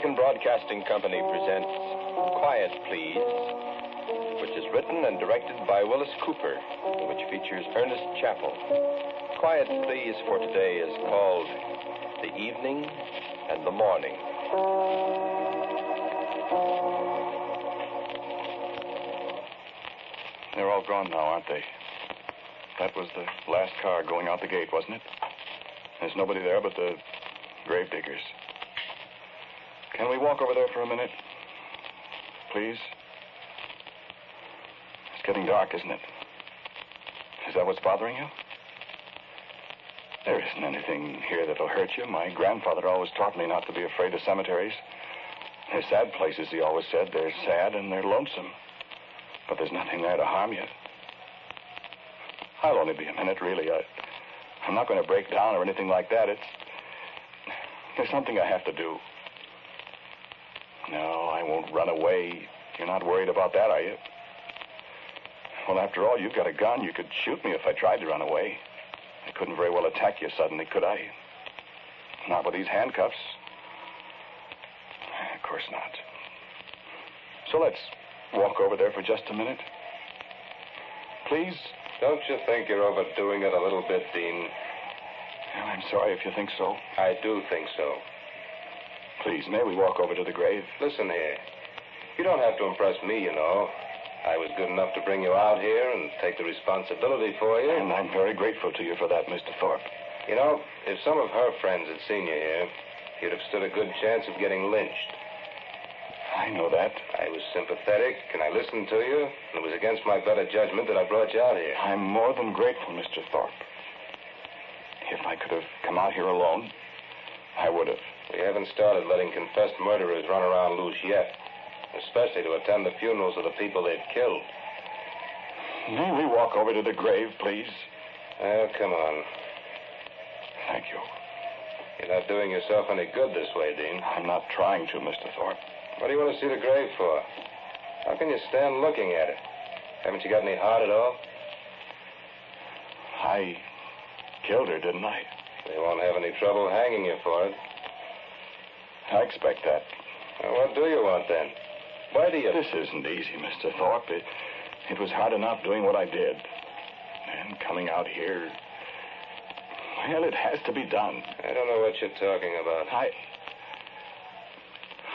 American Broadcasting Company presents Quiet Please, which is written and directed by Willis Cooper, which features Ernest Chappell. Quiet Please for today is called The Evening and the Morning. They're all gone now, aren't they? That was the last car going out the gate, wasn't it? There's nobody there but the grave diggers. Can we walk over there for a minute? Please? It's getting dark, isn't it? Is that what's bothering you? There isn't anything here that'll hurt you. My grandfather always taught me not to be afraid of cemeteries. They're sad places, he always said. They're sad and they're lonesome. But there's nothing there to harm you. I'll only be a minute, really. I, I'm not going to break down or anything like that. It's. There's something I have to do. No, I won't run away. You're not worried about that, are you? Well, after all, you've got a gun. You could shoot me if I tried to run away. I couldn't very well attack you suddenly, could I? Not with these handcuffs. Of course not. So let's walk over there for just a minute. Please? Don't you think you're overdoing it a little bit, Dean? Well, I'm sorry if you think so. I do think so. Please, may we walk over to the grave? Listen here. You don't have to impress me, you know. I was good enough to bring you out here and take the responsibility for you. And I'm very grateful to you for that, Mr. Thorpe. You know, if some of her friends had seen you here, you'd have stood a good chance of getting lynched. I know that. I was sympathetic, and I listened to you, and it was against my better judgment that I brought you out here. I'm more than grateful, Mr. Thorpe. If I could have come out here alone, I would have. We haven't started letting confessed murderers run around loose yet, especially to attend the funerals of the people they've killed. May we walk over to the grave, please? Oh, come on. Thank you. You're not doing yourself any good this way, Dean. I'm not trying to, Mr. Thorpe. What do you want to see the grave for? How can you stand looking at it? Haven't you got any heart at all? I killed her, didn't I? They won't have any trouble hanging you for it. I expect that. Well, what do you want then? Why do you? This isn't easy, Mr. Thorpe. It, it was hard enough doing what I did. And coming out here. Well, it has to be done. I don't know what you're talking about. I.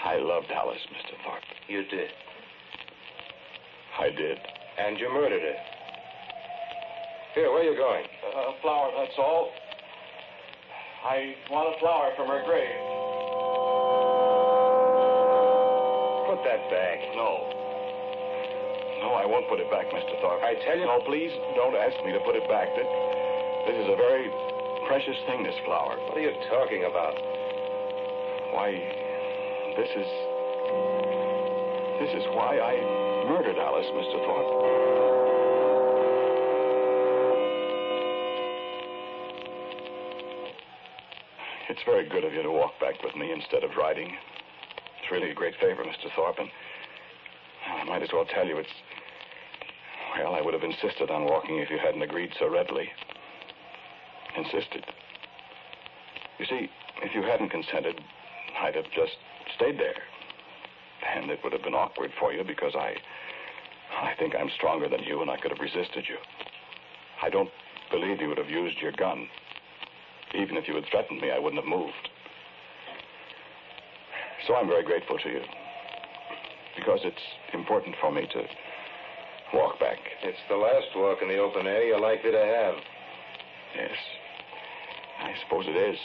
I loved Alice, Mr. Thorpe. You did. I did. And you murdered her. Here, where are you going? A flower, that's all. I want a flower from her grave. That back. No. No, I won't put it back, Mr. Thorpe. I tell you- No, please don't ask me to put it back. This, this is a very precious thing, this flower. What are you talking about? Why, this is. This is why I murdered Alice, Mr. Thorpe. It's very good of you to walk back with me instead of riding. It's really a great favor, Mr. Thorpe, and I might as well tell you it's. Well, I would have insisted on walking if you hadn't agreed so readily. Insisted. You see, if you hadn't consented, I'd have just stayed there. And it would have been awkward for you because I. I think I'm stronger than you and I could have resisted you. I don't believe you would have used your gun. Even if you had threatened me, I wouldn't have moved. So I'm very grateful to you. Because it's important for me to walk back. It's the last walk in the open air you're likely to have. Yes. I suppose it is.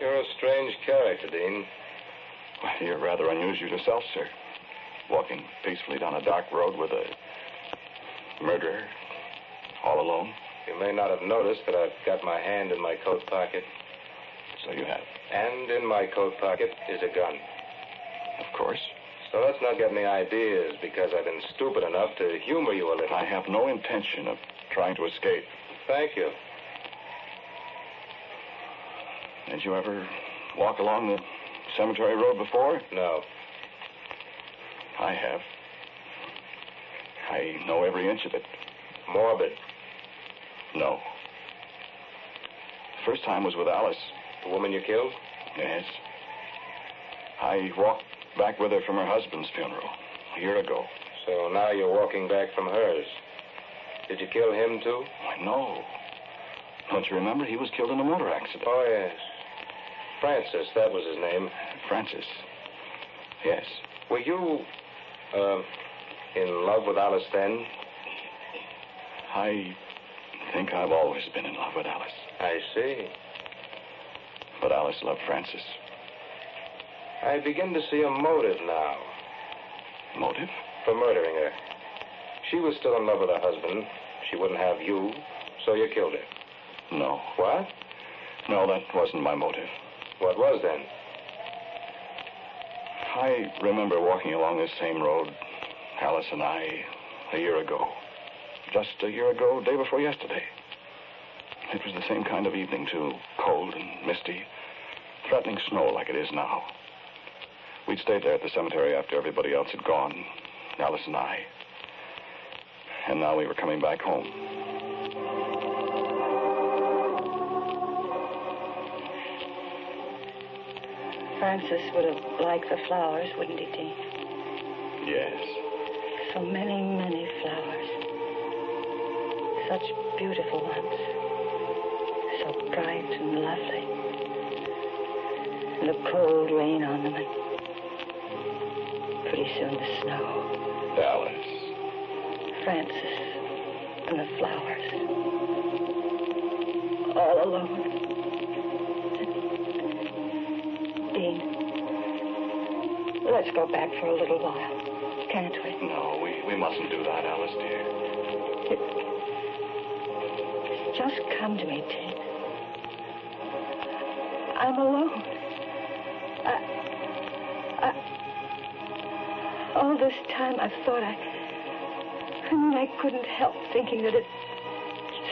You're a strange character, Dean. Well, you're rather unusual yourself, sir. Walking peacefully down a dark road with a murderer all alone. You may not have noticed that I've got my hand in my coat pocket. So you have. And in my coat pocket is a gun. Of course. So let's not get any ideas because I've been stupid enough to humor you a little. I have no intention of trying to escape. Thank you. Did you ever walk along the cemetery road before? No. I have. I know every inch of it. Morbid. No. First time was with Alice. The woman you killed? Yes. I walked back with her from her husband's funeral a year ago. So now you're walking back from hers. Did you kill him, too? Why, no. Don't you remember? He was killed in a motor accident. Oh, yes. Francis, that was his name. Francis. Yes. Were you, uh, in love with Alice then? I think I've always been in love with Alice. I see. But Alice loved Francis. I begin to see a motive now Motive? for murdering her. She was still in love with her husband. She wouldn't have you, so you killed her. No. What? No, that wasn't my motive. What was then? I remember walking along this same road, Alice and I, a year ago. Just a year ago, day before yesterday. It was the same kind of evening, too. Cold and misty. Threatening snow like it is now. We'd stayed there at the cemetery after everybody else had gone, Alice and I. And now we were coming back home. Francis would have liked the flowers, wouldn't he, Dean? Yes. So many, many flowers. Such beautiful ones. So bright and lovely. And the cold rain on them, and pretty soon the snow. Alice. Francis and the flowers. All alone. Dean, let's go back for a little while, can't we? No, we, we mustn't do that, Alice, dear. Just come to me, Dean. I'm alone. This time I thought I, I mean, I couldn't help thinking that it's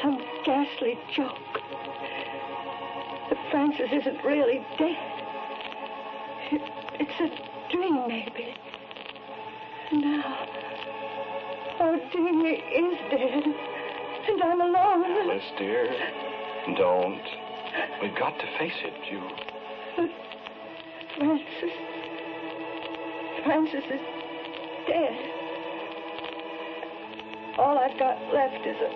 some ghastly joke. That Francis isn't really dead. It, it's a dream, maybe. Now, oh, Dean, he is dead. And I'm alone. Alice, dear. Don't. We've got to face it. You. Francis. Francis is dead. All I've got left is a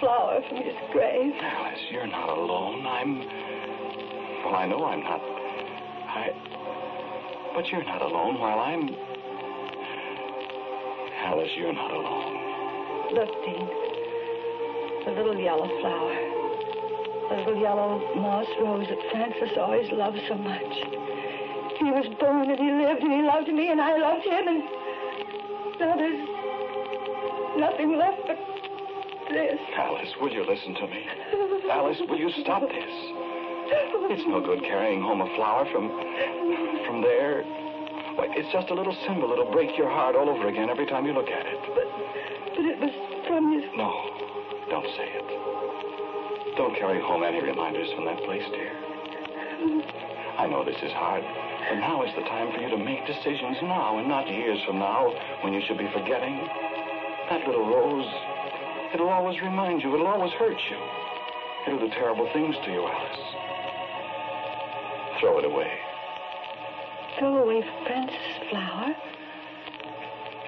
flower from his grave. Alice, you're not alone. I'm. Well, I know I'm not. I. But you're not alone while I'm. Alice, you're not alone. Look, Dean. The little yellow flower. The little yellow moss rose that Francis always loved so much. He was born and he lived and he loved me and I loved him and now there's nothing left but this. Alice, will you listen to me? Alice, will you stop this? It's no good carrying home a flower from. from there. Why, it's just a little symbol that'll break your heart all over again every time you look at it. But, but it was from his No, don't say it. Don't carry home any reminders from that place, dear. I know this is hard, but now is the time for you to make decisions now and not years from now when you should be forgetting. That little rose, it'll always remind you, it'll always hurt you. It'll do terrible things to you, Alice. Throw it away. throw away Francis' flower.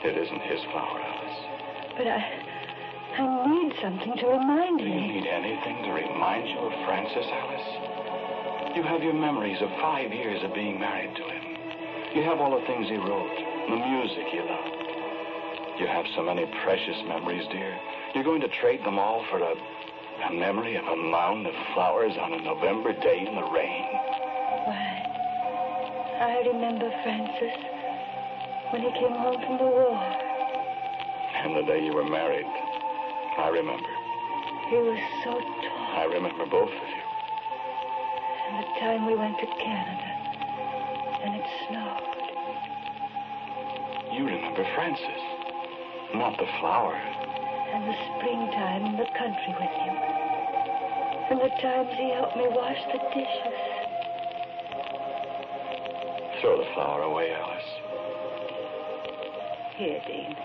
It isn't his flower, Alice. But I, I need something to remind Do you me. need anything to remind you of Francis, Alice? You have your memories of five years of being married to him. You have all the things he wrote, the music he loved. You have so many precious memories, dear. You're going to trade them all for a, a memory of a mound of flowers on a November day in the rain. Why, I remember Francis when he came home from the war. And the day you were married, I remember. He was so tall. I remember both of time we went to Canada and it snowed. You remember Francis, not the flowers. And the springtime in the country with him. And the times he helped me wash the dishes. Throw the flower away, Alice. Here, Dean.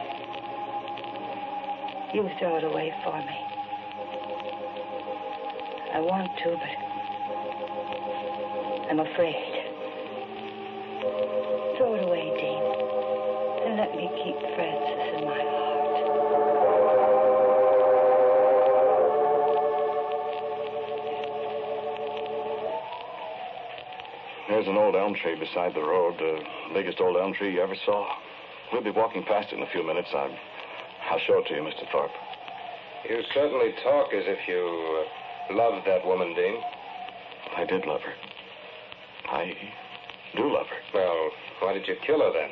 You throw it away for me. I want to, but I'm afraid. Throw it away, Dean, and let me keep Francis in my heart. There's an old elm tree beside the road, the biggest old elm tree you ever saw. We'll be walking past it in a few minutes. I'll, I'll show it to you, Mr. Thorpe. You certainly talk as if you uh, loved that woman, Dean. I did love her. I do love her Well, why did you kill her then?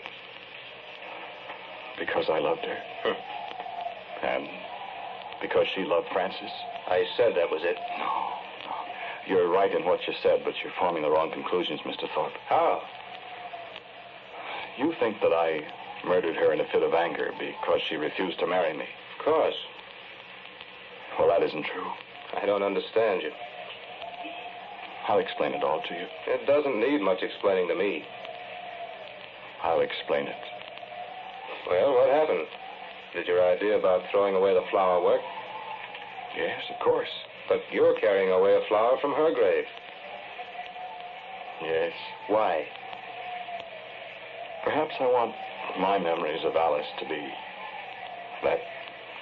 because I loved her. And because she loved Francis. I said that was it. No, no. You're right in what you said, but you're forming the wrong conclusions, Mr. Thorpe. How? You think that I murdered her in a fit of anger because she refused to marry me. Of course. Well, that isn't true. I don't understand you. I'll explain it all to you. It doesn't need much explaining to me. I'll explain it. Well, what happened? Did your idea about throwing away the flower work? Yes, of course. But you're carrying away a flower from her grave. Yes. Why? Perhaps I want my memories of Alice to be that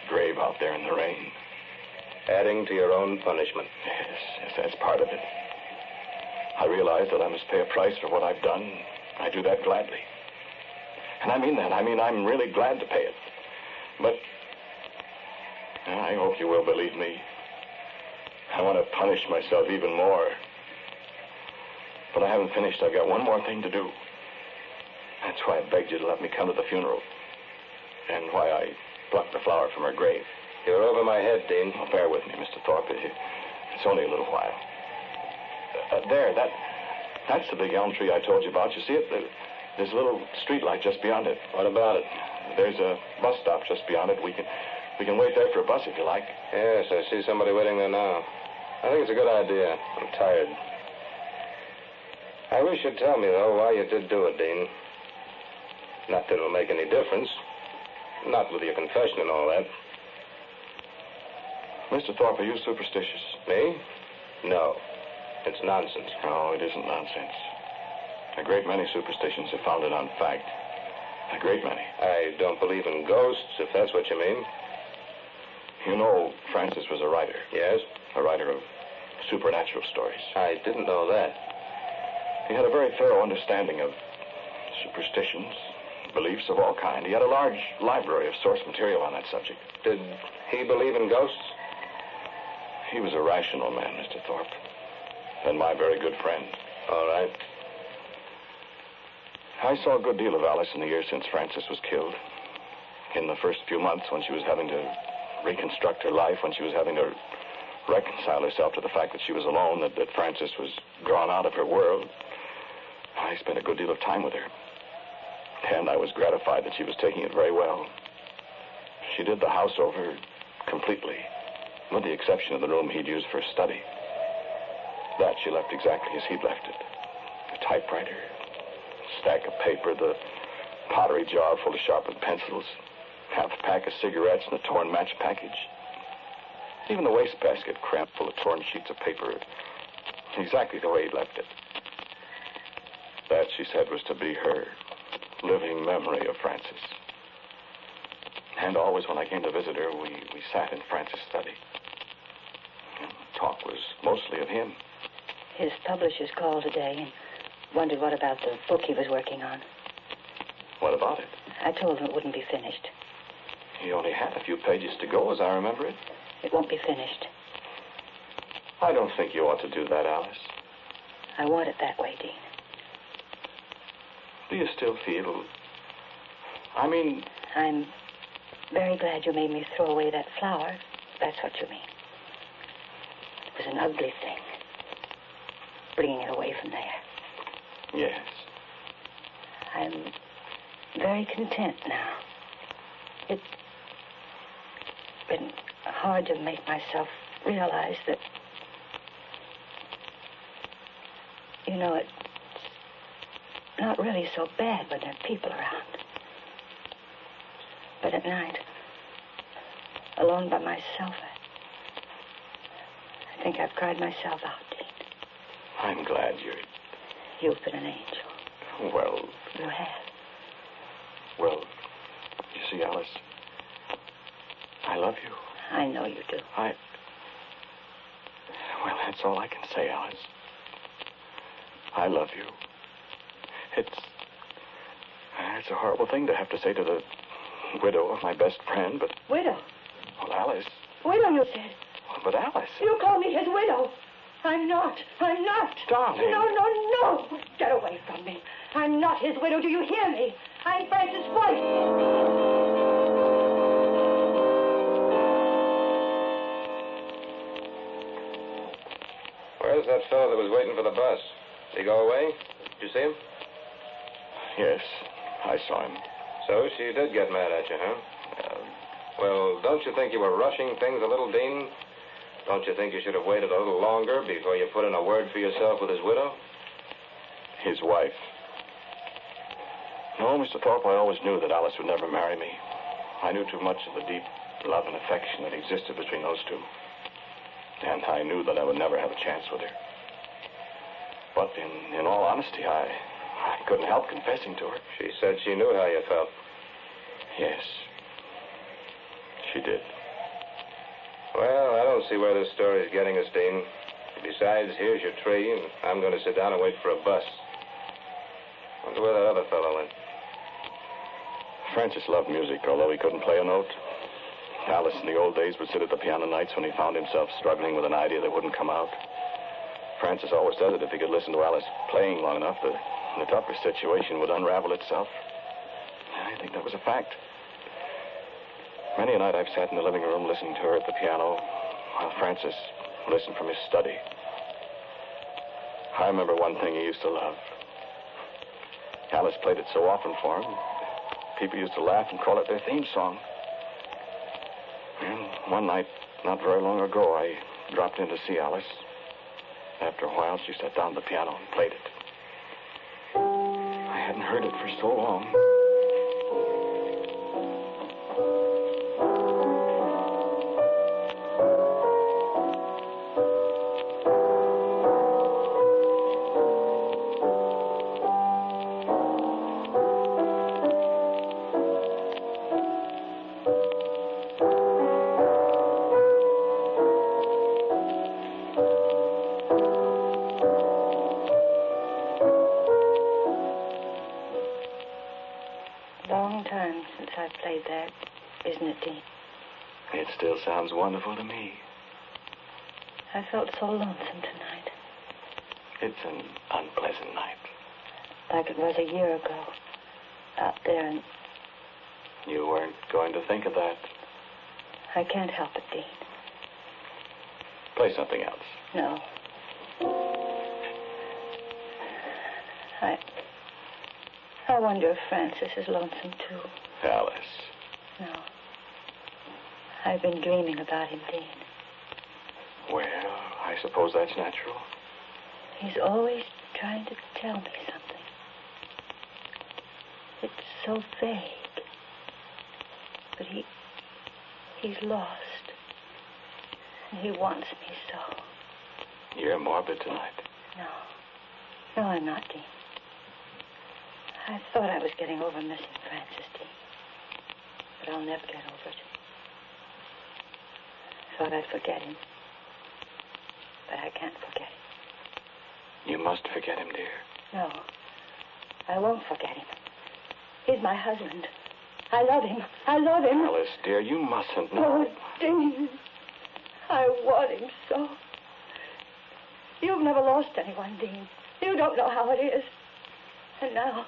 grave out there in the rain. Adding to your own punishment. Yes, yes, that's part of it. I realize that I must pay a price for what I've done. I do that gladly. And I mean that. I mean, I'm really glad to pay it. But I hope you will believe me. I want to punish myself even more. But I haven't finished. I've got one more thing to do. That's why I begged you to let me come to the funeral. And why I plucked the flower from her grave. You're over my head, Dean. Well, bear with me, Mr. Thorpe. It's only a little while. Uh, there, that, that's the big elm tree I told you about. You see it? There's a little street light just beyond it. What about it? There's a bus stop just beyond it. We can, we can wait there for a bus if you like. Yes, I see somebody waiting there now. I think it's a good idea. I'm tired. I wish you'd tell me, though, why you did do it, Dean. Not that it'll make any difference. Not with your confession and all that. Mr. Thorpe, are you superstitious? Me? No. It's nonsense. No, it isn't nonsense. A great many superstitions are founded on fact. A great many. I don't believe in ghosts, if that's what you mean. You know, Francis was a writer, Yes? a writer of supernatural stories. I didn't know that. He had a very thorough understanding of superstitions, beliefs of all kind. He had a large library of source material on that subject. Did he believe in ghosts? He was a rational man, Mr. Thorpe, and my very good friend. All right. I saw a good deal of Alice in the years since Francis was killed. In the first few months, when she was having to reconstruct her life, when she was having to reconcile herself to the fact that she was alone, that, that Francis was gone out of her world, I spent a good deal of time with her. And I was gratified that she was taking it very well. She did the house over completely, with the exception of the room he'd used for study. That she left exactly as he'd left it. A typewriter, stack of paper, the pottery jar full of sharpened pencils, half a pack of cigarettes, and a torn match package. Even the wastebasket crammed full of torn sheets of paper, exactly the way he left it. That, she said, was to be her living memory of Francis. And always when I came to visit her, we, we sat in Francis' study. And the talk was mostly of him. His publishers called today and wondered what about the book he was working on. What about it? I told him it wouldn't be finished. He only had a few pages to go, as I remember it. It won't be finished. I don't think you ought to do that, Alice. I want it that way, Dean. Do you still feel. I mean, I'm very glad you made me throw away that flower. That's what you mean. It was an ugly thing. Bringing it away from there. yes. I'm very content now. It's been hard to make myself realize that. You know, it's not really so bad when there are people around. But at night, alone by myself, I, I think I've cried myself out. I'm glad you're. You've been an angel. Well, You have. well, you see, Alice, I love you. I know you do. I. Well, that's all I can say, Alice. I love you. It's. It's a horrible thing to have to say to the widow of my best friend, but. Widow. Well, Alice. Widow, you said. But Alice. You call me his widow. I'm not. I'm not. Darling. No, no, no. Get away from me. I'm not his widow. Do you hear me? I'm Francis' wife. Where's that fellow that was waiting for the bus? Did he go away? Did you see him? Yes, I saw him. So she did get mad at you, huh? Uh, well, don't you think you were rushing things a little, Dean? Don't you think you should have waited a little longer before you put in a word for yourself with his widow? His wife. No, Mr. Thorpe, I always knew that Alice would never marry me. I knew too much of the deep love and affection that existed between those two. And I knew that I would never have a chance with her. But in, in all honesty, I, I couldn't help confessing to her. She said she knew how you felt. Yes, she did. Well, I don't see where this story's getting us, Dean. Besides, here's your tree, and I'm going to sit down and wait for a bus. Wonder where that other fellow went. Francis loved music, although he couldn't play a note. Alice in the old days would sit at the piano nights when he found himself struggling with an idea that wouldn't come out. Francis always said that if he could listen to Alice playing long enough, the, the tougher situation would unravel itself. I think that was a fact. Many a night I've sat in the living room listening to her at the piano while Francis listened from his study. I remember one thing he used to love. Alice played it so often for him. People used to laugh and call it their theme song. And one night, not very long ago, I dropped in to see Alice. After a while, she sat down at the piano and played it. I hadn't heard it for so long. Time since I've played that, isn't it, Dean? It still sounds wonderful to me. I felt so lonesome tonight. It's an unpleasant night. Like it was a year ago. Out there, and You weren't going to think of that. I can't help it, Dean. Play something else. No. I. I wonder if Francis is lonesome too. Alice. No. I've been dreaming about him, Dean. Well, I suppose that's natural. He's always trying to tell me something. It's so vague. But he. he's lost. And he wants me so. You're morbid tonight. No. No, I'm not, Dean. I thought I was getting over missing Francis, Dean. But I'll never get over it. Thought I'd forget him. But I can't forget him. You must forget him, dear. No. I won't forget him. He's my husband. I love him. I love him. Alice, dear, you mustn't know. Oh. Dean. I want him so. You've never lost anyone, Dean. You don't know how it is. And now,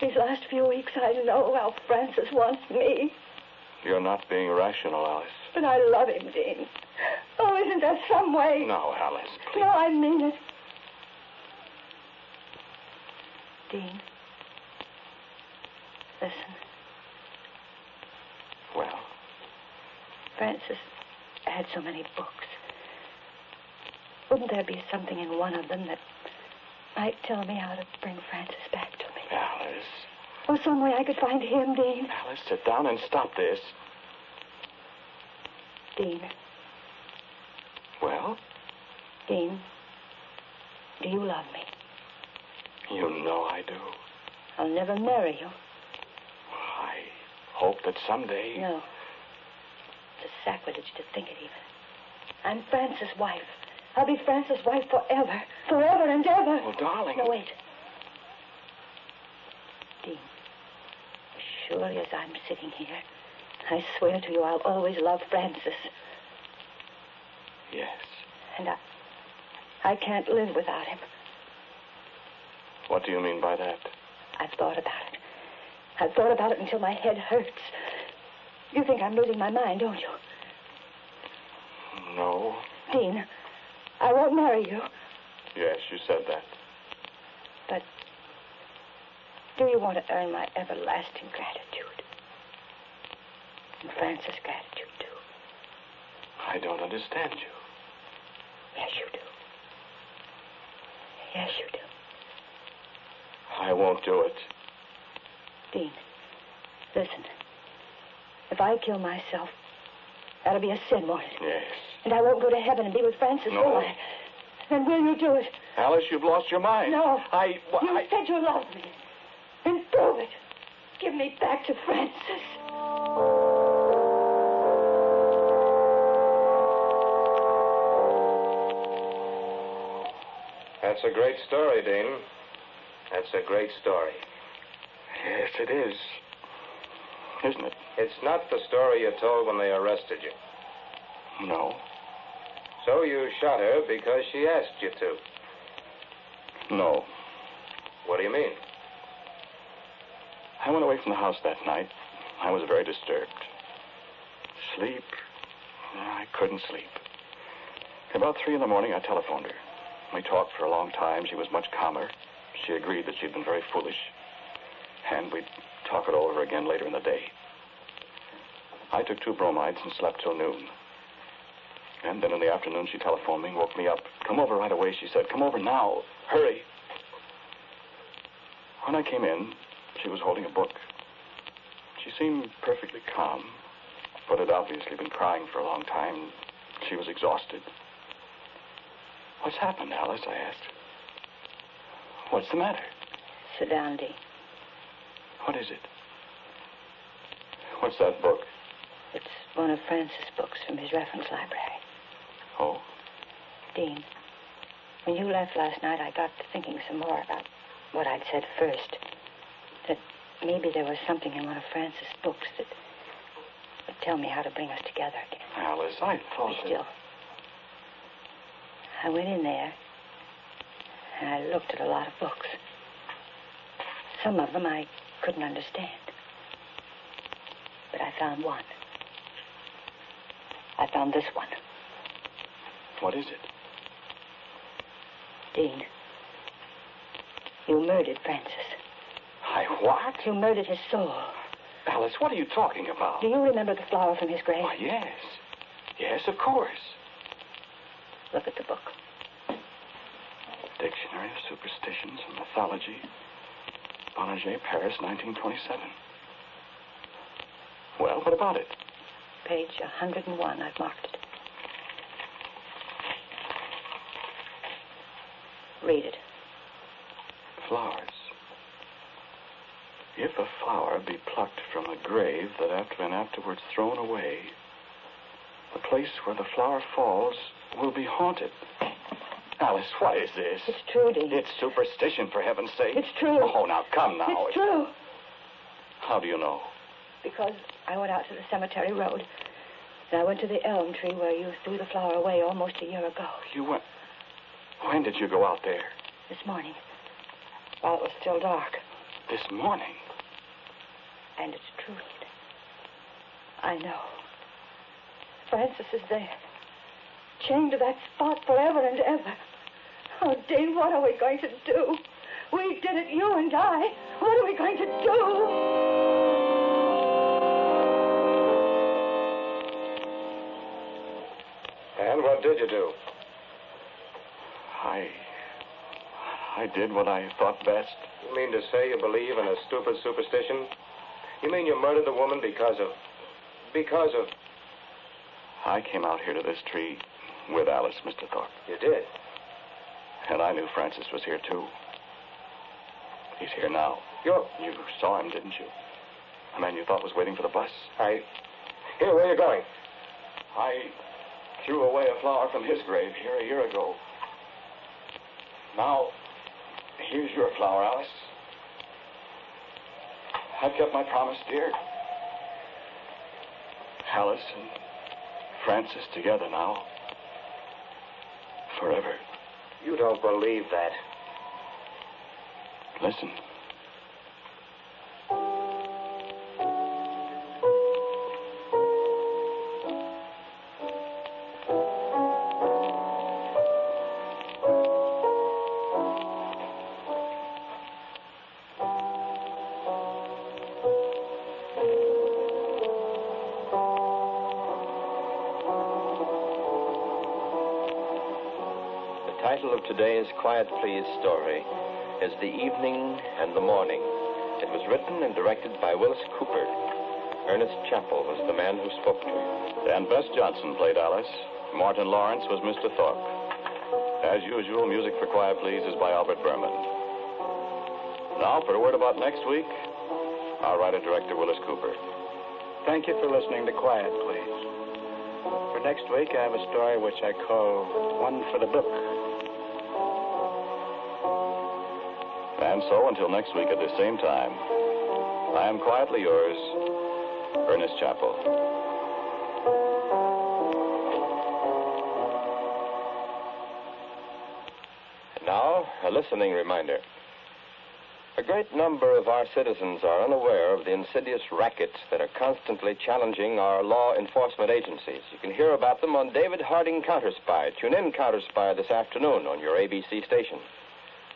these last few weeks, I know how Francis wants me. You're not being rational, Alice. But I love him, Dean. Oh, isn't there some way? No, Alice, please. No, I mean it. Dean. Listen, Well, Francis had so many books. Wouldn't there be something in one of them that might tell me how to bring Francis back? Alice. Oh, some way I could find him, Dean? Alice, sit down and stop this. Dean. Well, Dean. Do you love me? you know I do. I'll never marry you. I hope that someday. No. It's a sacrilege to think it even. I'm Francis' wife. I'll be Francis' wife forever. Forever and ever. Well, darling. No, wait. Dean, as surely as I'm sitting here, I swear to you I'll always love Francis. Yes. And I, I can't live without him. What do you mean by that? I've thought about it. I've thought about it until my head hurts. You think I'm losing my mind, don't you? No. Dean, I won't marry you. Yes, you said that. Do you want to earn my everlasting gratitude? And Francis' gratitude, too. I don't understand you. Yes, you do. Yes, you do. I won't do it. Dean, listen. If I kill myself, that'll be a sin, won't it? Yes. And I won't go to heaven and be with Francis, No. will I? Then will you do it? Alice, you've lost your mind. No. I. wh- You I- said you loved me. Then prove it. Give me back to Francis. That's a great story, Dean. That's a great story. Yes, it is. Isn't it? It's not the story you told when they arrested you. No. So you shot her because she asked you to. No. What do you mean? I went away from the house that night. I was very disturbed. Sleep? I couldn't sleep. About three in the morning, I telephoned her. We talked for a long time. She was much calmer. She agreed that she'd been very foolish. And we'd talk it over again later in the day. I took two bromides and slept till noon. And then in the afternoon, she telephoned me and woke me up. Come over right away, she said. Come over now. Hurry. When I came in, she was holding a book. She seemed perfectly calm, but had obviously been crying for a long time. She was exhausted. What's happened, Alice? I asked. What's the matter? Sit down, Dean. What is it? What's that book? It's one of Francis' books from his reference library. Oh, Dean, when you left last night, I got to thinking some more about what I'd said first. Maybe there was something in one of Francis' books that would tell me how to bring us together again. Alice, I thought. Be still. I went in there and I looked at a lot of books. Some of them I couldn't understand. But I found one. I found this one. What is it? Dean, you murdered Francis. I what? You murdered his soul. Alice, what are you talking about? Do you remember the flower from his grave? Why, yes. Yes, of course. Look at the book. Dictionary of Superstitions and Mythology. Bonneget, Paris, 1927. Well, what about it? Page 101. I've marked it. Read it. Flowers. If a flower be plucked from a grave that after and afterwards thrown away, the place where the flower falls will be haunted. Alice, what is this? It's true, Dean. It's superstition, for heaven's sake. It's true. Oh, now, come now. It's true. How do you know? Because I went out to the cemetery road. And I went to the elm tree where you threw the flower away almost a year ago. You went. When did you go out there? This morning. While it was still dark. This morning. And it's true. I know. Francis is there. Chained to that spot forever and ever. Oh, Dane, what are we going to do? We did it, you and I. What are we going to do? And what did you do? I. I did what I thought best. You mean to say you believe in a stupid superstition? You mean you murdered the woman because of. because of. I came out here to this tree with Alice, Mr. Thorpe. You did? And I knew Francis was here, too. He's here now. You're. You saw him, didn't you? The man you thought was waiting for the bus. I. Here, where are you going? I threw away a flower from his grave here a year ago. Now, here's your flower, Alice. I've kept my promise, dear. Alice and Francis together now. Forever. You don't believe that. Listen. Title of today's Quiet Please story is The Evening and the Morning. It was written and directed by Willis Cooper. Ernest Chappell was the man who spoke to you. Dan Bess Johnson played Alice. Martin Lawrence was Mr. Thorpe. As usual, music for Quiet Please is by Albert Buhrman. Now, for a word about next week, our writer-director Willis Cooper. Thank you for listening to Quiet, Please. For next week, I have a story which I call One for the Book. And so, until next week at the same time, I am quietly yours, Ernest Chappell. Now, a listening reminder. A great number of our citizens are unaware of the insidious rackets that are constantly challenging our law enforcement agencies. You can hear about them on David Harding Counterspy. Tune in Counterspy this afternoon on your ABC station.